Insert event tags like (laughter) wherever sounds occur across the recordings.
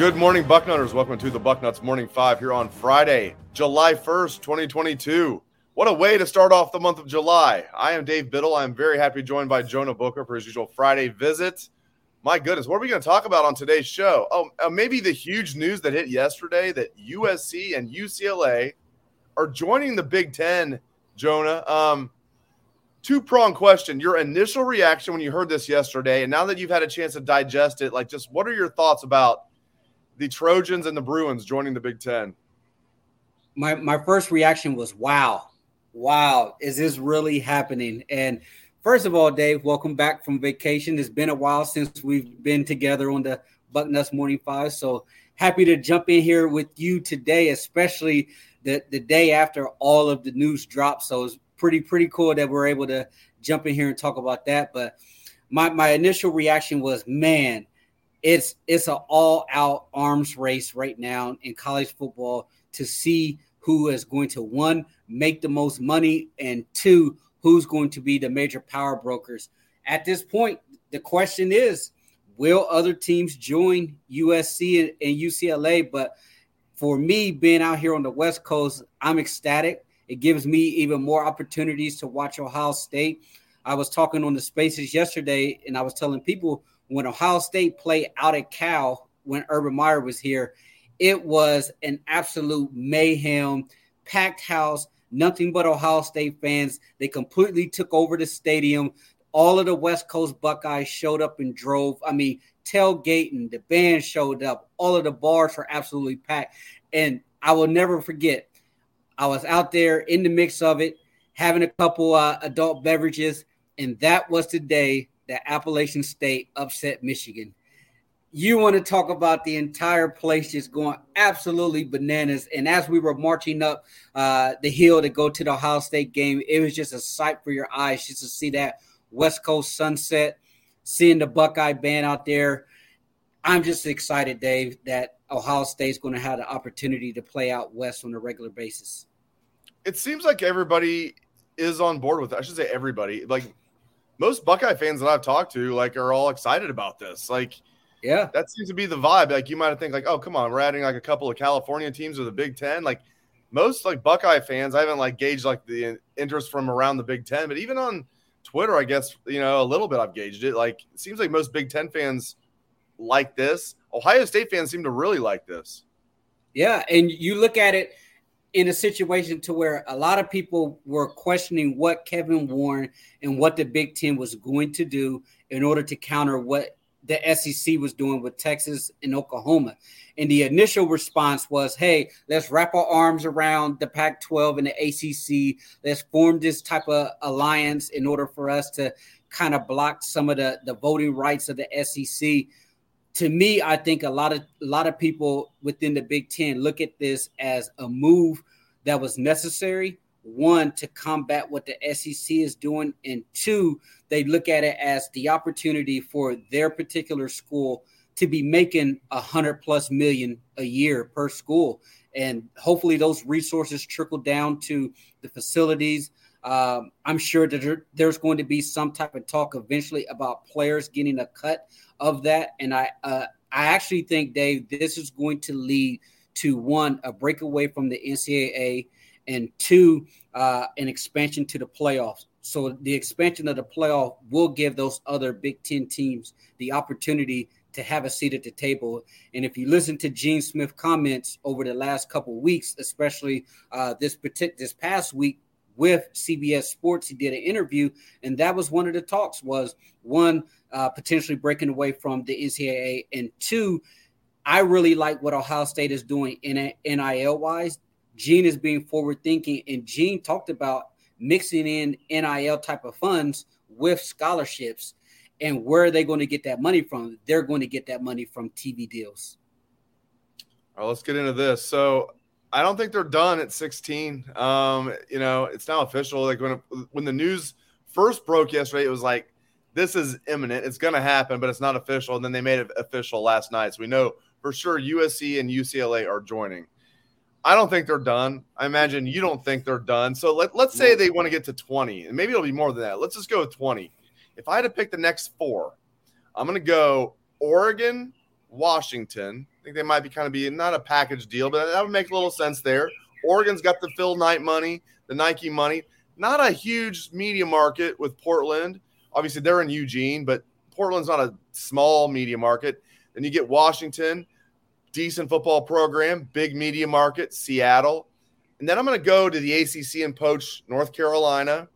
Good morning, Bucknutters. Welcome to the Bucknuts Morning Five here on Friday, July 1st, 2022. What a way to start off the month of July. I am Dave Biddle. I'm very happy joined by Jonah Booker for his usual Friday visit. My goodness, what are we going to talk about on today's show? Oh, uh, maybe the huge news that hit yesterday that USC and UCLA are joining the Big Ten, Jonah. Um, two prong question your initial reaction when you heard this yesterday and now that you've had a chance to digest it like just what are your thoughts about the Trojans and the Bruins joining the Big Ten? My my first reaction was wow, wow, is this really happening? And first of all, Dave, welcome back from vacation. It's been a while since we've been together on the Bucknuts Morning Five, so happy to jump in here with you today, especially the the day after all of the news dropped. So it's pretty pretty cool that we're able to jump in here and talk about that. But my my initial reaction was, man, it's it's an all out arms race right now in college football to see who is going to one make the most money and two who's going to be the major power brokers. At this point the question is will other teams join usc and, and ucla but for me being out here on the west coast i'm ecstatic. It gives me even more opportunities to watch ohio state. I was talking on the spaces yesterday and i was telling people when Ohio State played out at Cal when Urban Meyer was here, it was an absolute mayhem, packed house, nothing but Ohio State fans. They completely took over the stadium. All of the West Coast Buckeyes showed up and drove. I mean, tailgating, the band showed up. All of the bars were absolutely packed. And I will never forget, I was out there in the mix of it, having a couple uh, adult beverages, and that was the day that Appalachian State upset Michigan. You want to talk about the entire place just going absolutely bananas. And as we were marching up uh, the hill to go to the Ohio State game, it was just a sight for your eyes just to see that West Coast sunset, seeing the Buckeye band out there. I'm just excited, Dave, that Ohio State's going to have the opportunity to play out West on a regular basis. It seems like everybody is on board with it. I should say everybody. Like most Buckeye fans that I've talked to like are all excited about this. Like, yeah, that seems to be the vibe. Like you might have think like, oh, come on, we're adding like a couple of California teams or the Big Ten. Like most like Buckeye fans, I haven't like gauged like the interest from around the Big Ten, but even on Twitter, I guess you know a little bit I've gauged it. Like it seems like most Big Ten fans like this. Ohio State fans seem to really like this. Yeah, and you look at it in a situation to where a lot of people were questioning what Kevin Warren and what the Big Ten was going to do in order to counter what the SEC was doing with Texas and Oklahoma. And the initial response was, hey, let's wrap our arms around the Pac 12 and the ACC. Let's form this type of alliance in order for us to kind of block some of the, the voting rights of the SEC to me, I think a lot of a lot of people within the Big Ten look at this as a move that was necessary. One to combat what the SEC is doing, and two, they look at it as the opportunity for their particular school to be making a hundred plus million a year per school, and hopefully those resources trickle down to the facilities. Um, I'm sure that there, there's going to be some type of talk eventually about players getting a cut of that. And I uh, I actually think, Dave, this is going to lead to one a breakaway from the NCAA, and two uh, an expansion to the playoffs. So the expansion of the playoff will give those other Big Ten teams the opportunity to have a seat at the table. And if you listen to Gene Smith comments over the last couple weeks, especially uh, this this past week with CBS Sports, he did an interview, and that was one of the talks was one uh, potentially breaking away from the NCAA, and two, I really like what Ohio State is doing in NIL wise. Gene is being forward thinking, and Gene talked about mixing in NIL type of funds with scholarships and where are they going to get that money from? They're going to get that money from TV deals. All right, let's get into this. So I don't think they're done at 16. Um, you know, it's now official. Like when when the news first broke yesterday, it was like this is imminent. It's going to happen, but it's not official. And then they made it official last night, so we know for sure USC and UCLA are joining. I don't think they're done. I imagine you don't think they're done. So let, let's say they want to get to 20, and maybe it'll be more than that. Let's just go with 20 if I had to pick the next four, I'm going to go Oregon, Washington. I think they might be kind of be not a package deal, but that would make a little sense there. Oregon's got the Phil Knight money, the Nike money. Not a huge media market with Portland. Obviously, they're in Eugene, but Portland's not a small media market. Then you get Washington, decent football program, big media market, Seattle. And then I'm going to go to the ACC and poach North Carolina,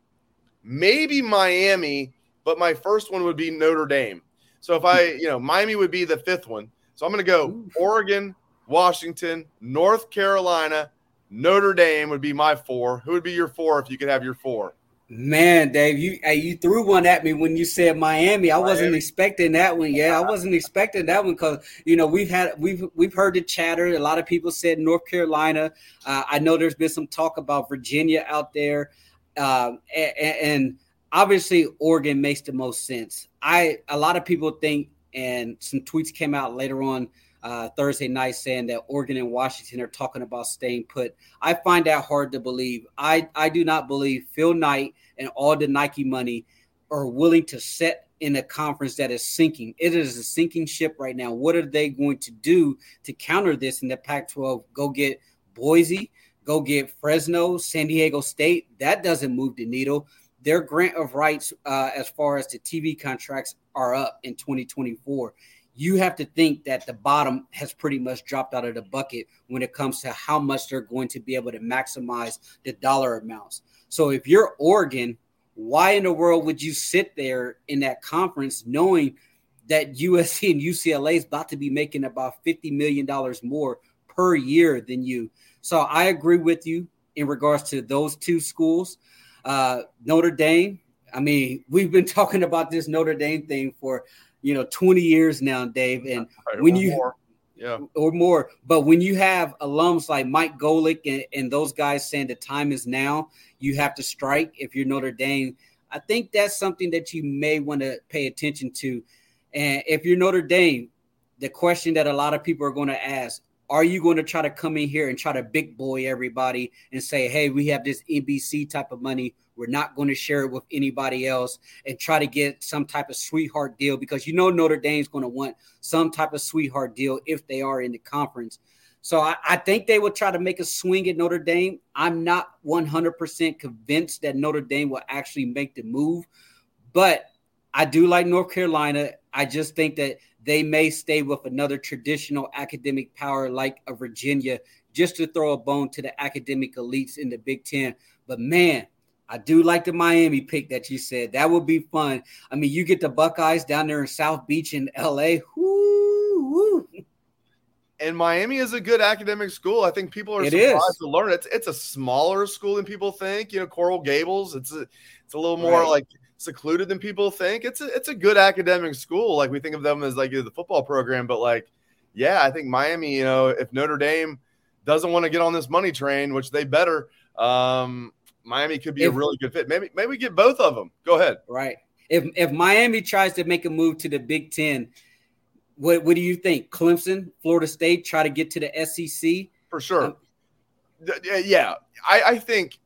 maybe Miami but my first one would be Notre Dame. So if I, you know, Miami would be the fifth one. So I'm going to go Oregon, Washington, North Carolina, Notre Dame would be my four. Who would be your four if you could have your four? Man, Dave, you you threw one at me when you said Miami. I Miami. wasn't expecting that one. Yeah, I wasn't (laughs) expecting that one because you know we've had we've we've heard the chatter. A lot of people said North Carolina. Uh, I know there's been some talk about Virginia out there, uh, and, and obviously Oregon makes the most sense. I a lot of people think, and some tweets came out later on uh, Thursday night saying that Oregon and Washington are talking about staying put. I find that hard to believe. I I do not believe Phil Knight and all the Nike money are willing to set in a conference that is sinking. It is a sinking ship right now. What are they going to do to counter this in the Pac-12? Go get Boise, go get Fresno, San Diego State. That doesn't move the needle their grant of rights uh, as far as the TV contracts are up in 2024. You have to think that the bottom has pretty much dropped out of the bucket when it comes to how much they're going to be able to maximize the dollar amounts. So if you're Oregon, why in the world would you sit there in that conference knowing that USC and UCLA is about to be making about $50 million more per year than you? So I agree with you in regards to those two schools. Uh, Notre Dame. I mean, we've been (laughs) talking about this Notre Dame thing for you know 20 years now, Dave. And right, when you more. yeah or more, but when you have alums like Mike Golic and, and those guys saying the time is now, you have to strike if you're Notre Dame. I think that's something that you may want to pay attention to. And if you're Notre Dame, the question that a lot of people are going to ask are you going to try to come in here and try to big boy everybody and say, hey, we have this NBC type of money. We're not going to share it with anybody else and try to get some type of sweetheart deal because you know Notre Dame's going to want some type of sweetheart deal if they are in the conference. So I, I think they will try to make a swing at Notre Dame. I'm not 100% convinced that Notre Dame will actually make the move, but I do like North Carolina. I just think that they may stay with another traditional academic power like a Virginia just to throw a bone to the academic elites in the Big Ten. But man, I do like the Miami pick that you said. That would be fun. I mean, you get the Buckeyes down there in South Beach in LA. Woo, woo. And Miami is a good academic school. I think people are it surprised is. to learn it's it's a smaller school than people think. You know, Coral Gables. It's a it's a little more right. like secluded than people think. It's a it's a good academic school. Like we think of them as like the football program, but like, yeah, I think Miami. You know, if Notre Dame doesn't want to get on this money train, which they better, um, Miami could be if, a really good fit. Maybe maybe get both of them. Go ahead. Right. If if Miami tries to make a move to the Big Ten, what what do you think? Clemson, Florida State, try to get to the SEC for sure. Um, yeah, I, I think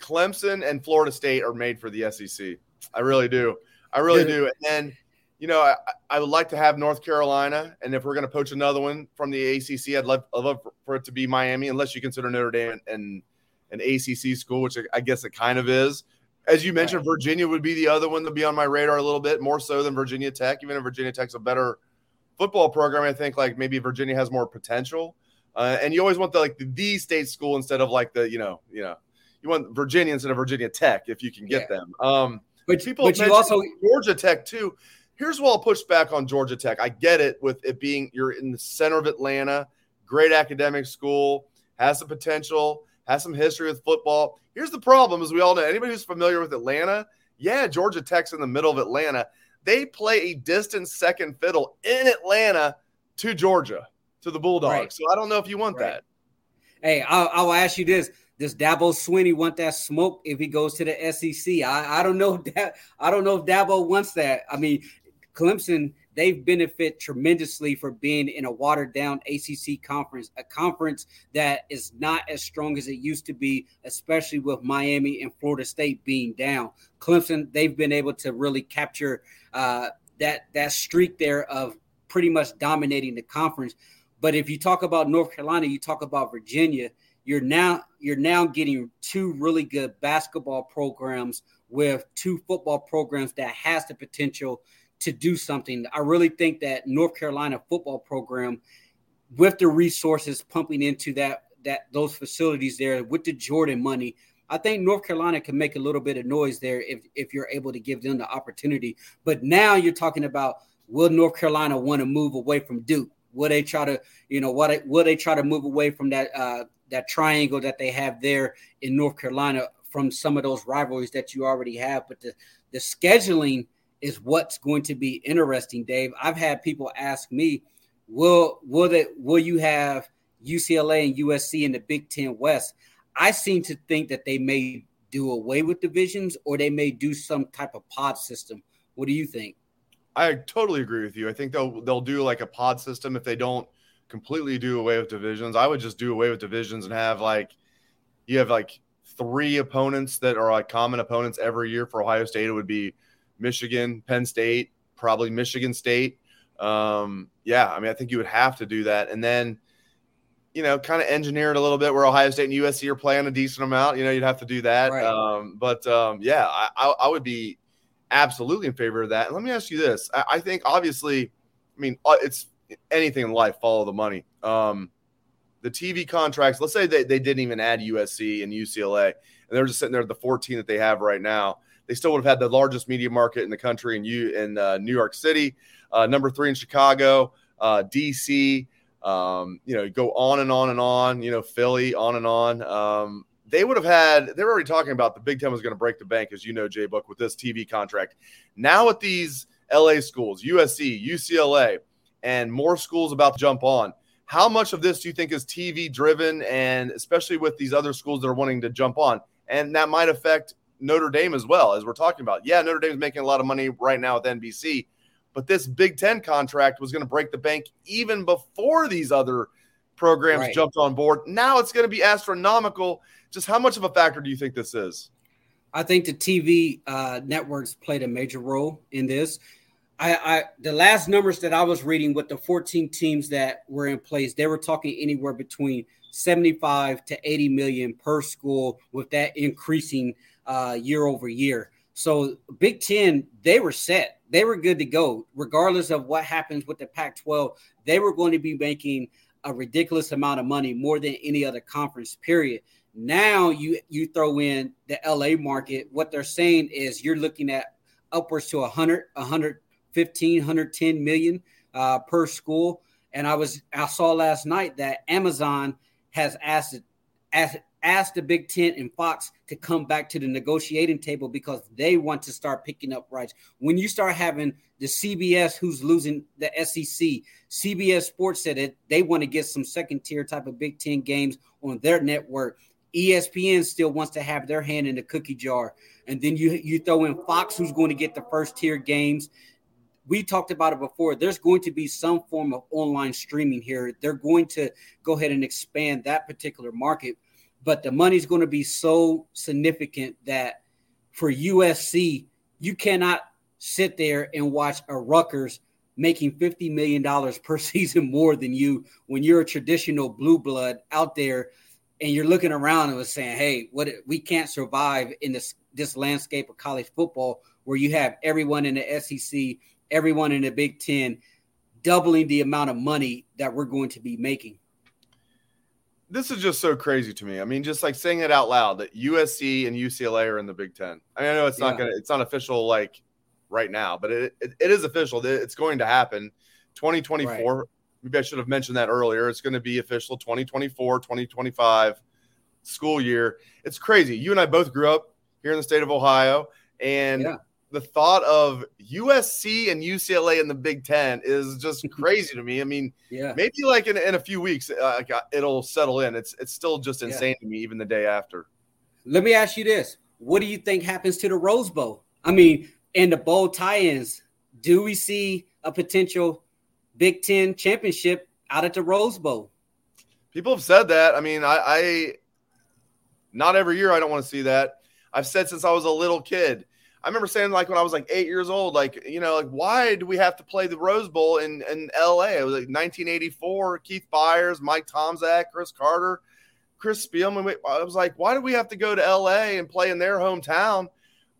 Clemson and Florida State are made for the SEC. I really do. I really yeah. do. And then, you know, I, I would like to have North Carolina, and if we're going to poach another one from the ACC, I'd love, I'd love for it to be Miami, unless you consider Notre Dame and an ACC school, which I guess it kind of is. As you mentioned, right. Virginia would be the other one to be on my radar a little bit more so than Virginia Tech, even if Virginia Tech's a better football program, I think like maybe Virginia has more potential. Uh, and you always want the like the, the state school instead of like the you know you know you want Virginia instead of Virginia Tech if you can get yeah. them. Um, but people, but you also Georgia Tech too. Here's what I'll push back on Georgia Tech. I get it with it being you're in the center of Atlanta, great academic school, has the potential, has some history with football. Here's the problem: as we all know, anybody who's familiar with Atlanta, yeah, Georgia Tech's in the middle of Atlanta. They play a distant second fiddle in Atlanta to Georgia, to the Bulldogs. Right. So I don't know if you want right. that. Hey, I'll, I'll ask you this: Does Dabo Swinney want that smoke if he goes to the SEC? I, I don't know. (laughs) That I don't know if Dabo wants that. I mean, Clemson they've benefit tremendously for being in a watered down ACC conference, a conference that is not as strong as it used to be, especially with Miami and Florida State being down. Clemson, they've been able to really capture uh, that that streak there of pretty much dominating the conference. But if you talk about North Carolina, you talk about Virginia, you're now you're now getting two really good basketball programs with two football programs that has the potential to do something. I really think that North Carolina football program, with the resources pumping into that that those facilities there with the Jordan money, I think North Carolina can make a little bit of noise there if if you're able to give them the opportunity. But now you're talking about will North Carolina want to move away from Duke? Will they try to, you know, what will they try to move away from that uh, that triangle that they have there in North Carolina from some of those rivalries that you already have? But the the scheduling is what's going to be interesting, Dave. I've had people ask me, will will that will you have UCLA and USC in the Big Ten West? I seem to think that they may do away with divisions or they may do some type of pod system. What do you think? I totally agree with you. I think they'll they'll do like a pod system if they don't completely do away with divisions. I would just do away with divisions and have like you have like three opponents that are like common opponents every year for Ohio State. It would be Michigan, Penn State, probably Michigan State. Um, yeah, I mean, I think you would have to do that. And then, you know, kind of engineer it a little bit where Ohio State and USC are playing a decent amount. You know, you'd have to do that. Right. Um, but um, yeah, I, I, I, would be absolutely in favor of that. And let me ask you this I, I think, obviously, I mean, uh, it's anything in life, follow the money. Um, the TV contracts, let's say they, they didn't even add USC and UCLA, and they're just sitting there at the 14 that they have right now they still would have had the largest media market in the country in you in uh, New York City, uh, number three in Chicago, uh, DC. Um, you know, go on and on and on. You know, Philly, on and on. Um, they would have had. They were already talking about the Big Ten was going to break the bank, as you know, Jay Book, with this TV contract. Now with these LA schools, USC, UCLA, and more schools about to jump on. How much of this do you think is TV driven, and especially with these other schools that are wanting to jump on, and that might affect Notre Dame as well, as we're talking about. Yeah, Notre Dame's making a lot of money right now with NBC, but this Big Ten contract was going to break the bank even before these other programs right. jumped on board. Now it's going to be astronomical. Just how much of a factor do you think this is? I think the TV uh, networks played a major role in this. I, I, the last numbers that I was reading with the 14 teams that were in place, they were talking anywhere between 75 to 80 million per school, with that increasing uh, year over year. So Big Ten, they were set. They were good to go, regardless of what happens with the Pac-12. They were going to be making a ridiculous amount of money, more than any other conference. Period. Now you you throw in the LA market. What they're saying is you're looking at upwards to 100, 115, 110 million uh, per school. And I was I saw last night that Amazon has asked asked asked the Big Ten and Fox to come back to the negotiating table because they want to start picking up rights. When you start having the CBS who's losing the SEC, CBS Sports said that they want to get some second tier type of Big Ten games on their network. ESPN still wants to have their hand in the cookie jar. And then you you throw in Fox who's going to get the first tier games. We talked about it before. There's going to be some form of online streaming here. They're going to go ahead and expand that particular market but the money's going to be so significant that for USC, you cannot sit there and watch a Rutgers making $50 million per (laughs) season more than you when you're a traditional blue blood out there and you're looking around and was saying, hey, what we can't survive in this this landscape of college football where you have everyone in the SEC, everyone in the Big Ten doubling the amount of money that we're going to be making. This is just so crazy to me. I mean, just like saying it out loud that USC and UCLA are in the Big Ten. I mean, I know it's not yeah. gonna, it's not official like right now, but it, it, it is official. It's going to happen. 2024. Right. Maybe I should have mentioned that earlier. It's going to be official 2024, 2025 school year. It's crazy. You and I both grew up here in the state of Ohio, and yeah. The thought of USC and UCLA in the Big Ten is just (laughs) crazy to me. I mean, yeah, maybe like in, in a few weeks, uh, uh, it'll settle in. It's it's still just insane yeah. to me, even the day after. Let me ask you this: What do you think happens to the Rose Bowl? I mean, in the bowl tie-ins, do we see a potential Big Ten championship out at the Rose Bowl. People have said that. I mean, I, I not every year I don't want to see that. I've said since I was a little kid. I remember saying like when I was like eight years old, like you know, like why do we have to play the Rose Bowl in in L.A.? It was like 1984. Keith Byars, Mike Tomczak, Cris Carter, Chris Spielman. I was like, why do we have to go to L.A. and play in their hometown?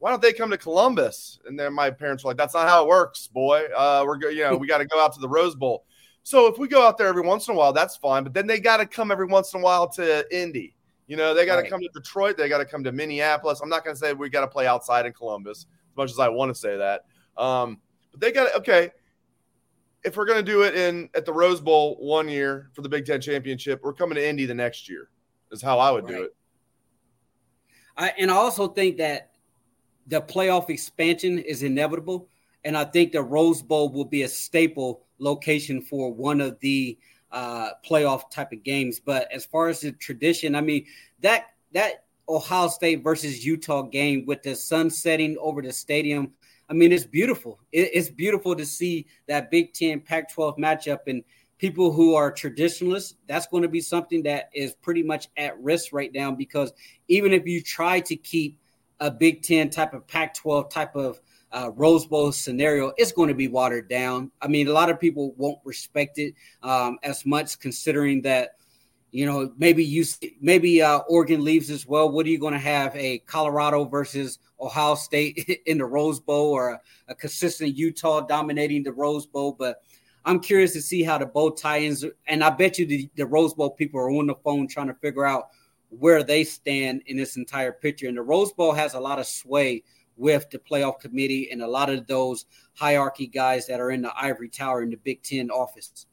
why don't they come to Columbus? And then my parents were like, that's not how it works, boy. Uh, we're you know, we got to go out to the Rose Bowl. So if we go out there every once in a while, that's fine. But then they got to come every once in a while to Indy. You know, they got to right. come to Detroit. They got to come to Minneapolis. I'm not going to say we got to play outside in Columbus as much as I want to say that. Um, but they got to, okay. If we're going to do it in at the Rose Bowl one year for the Big Ten championship, we're coming to Indy the next year. Is how I would right. do it. I, and I also think that the playoff expansion is inevitable. And I think the Rose Bowl will be a staple location for one of the uh, playoff type of games. But as far as the tradition, I mean that that Ohio State versus Utah game with the sun setting over the stadium, I mean it's beautiful. It, it's beautiful to see that Big Ten Pac-12 matchup and people who are traditionalists. That's going to be something that is pretty much at risk right now because even if you try to keep a Big Ten type of Pac 12 type of uh, Rose Bowl scenario, it's going to be watered down. I mean, a lot of people won't respect it um, as much, considering that you know maybe you maybe uh, Oregon leaves as well. What are you going to have a Colorado versus Ohio State (laughs) in the Rose Bowl or a, a consistent Utah dominating the Rose Bowl? But I'm curious to see how the bow tie-ins, and I bet you the, the Rose Bowl people are on the phone trying to figure out where they stand in this entire picture. And the Rose Bowl has a lot of sway with the playoff committee and a lot of those hierarchy guys that are in the ivory tower in the Big Ten office.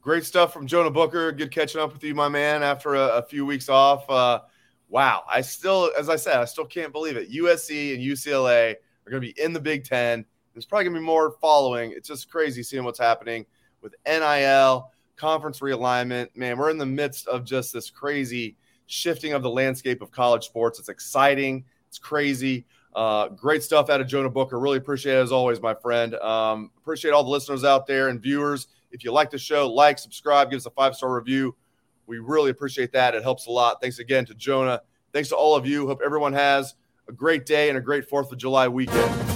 Great stuff from Jonah Booker. Good catching up with you, my man, after a, a few weeks off. Uh, wow. I still, as I said, I still can't believe it. USC and UCLA are going to be in the Big Ten. There's probably going to be more following. It's just crazy seeing what's happening with NIL conference realignment. Man, we're in the midst of just this crazy shifting of the landscape of college sports. It's exciting. It's crazy. Uh, great stuff out of Jonah Booker. Really appreciate it as always, my friend. Um, appreciate all the listeners out there and viewers. If you like the show, like, subscribe, give us a five star review. We really appreciate that. It helps a lot. Thanks again to Jonah. Thanks to all of you. Hope everyone has a great day and a great 4th of July weekend.